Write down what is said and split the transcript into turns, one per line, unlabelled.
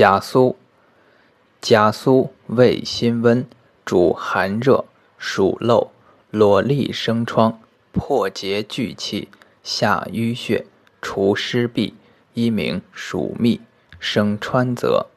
甲苏，甲苏味辛温，主寒热、暑漏、裸痢生疮、破结聚气、下淤血、除湿痹，一名暑秘，生川泽。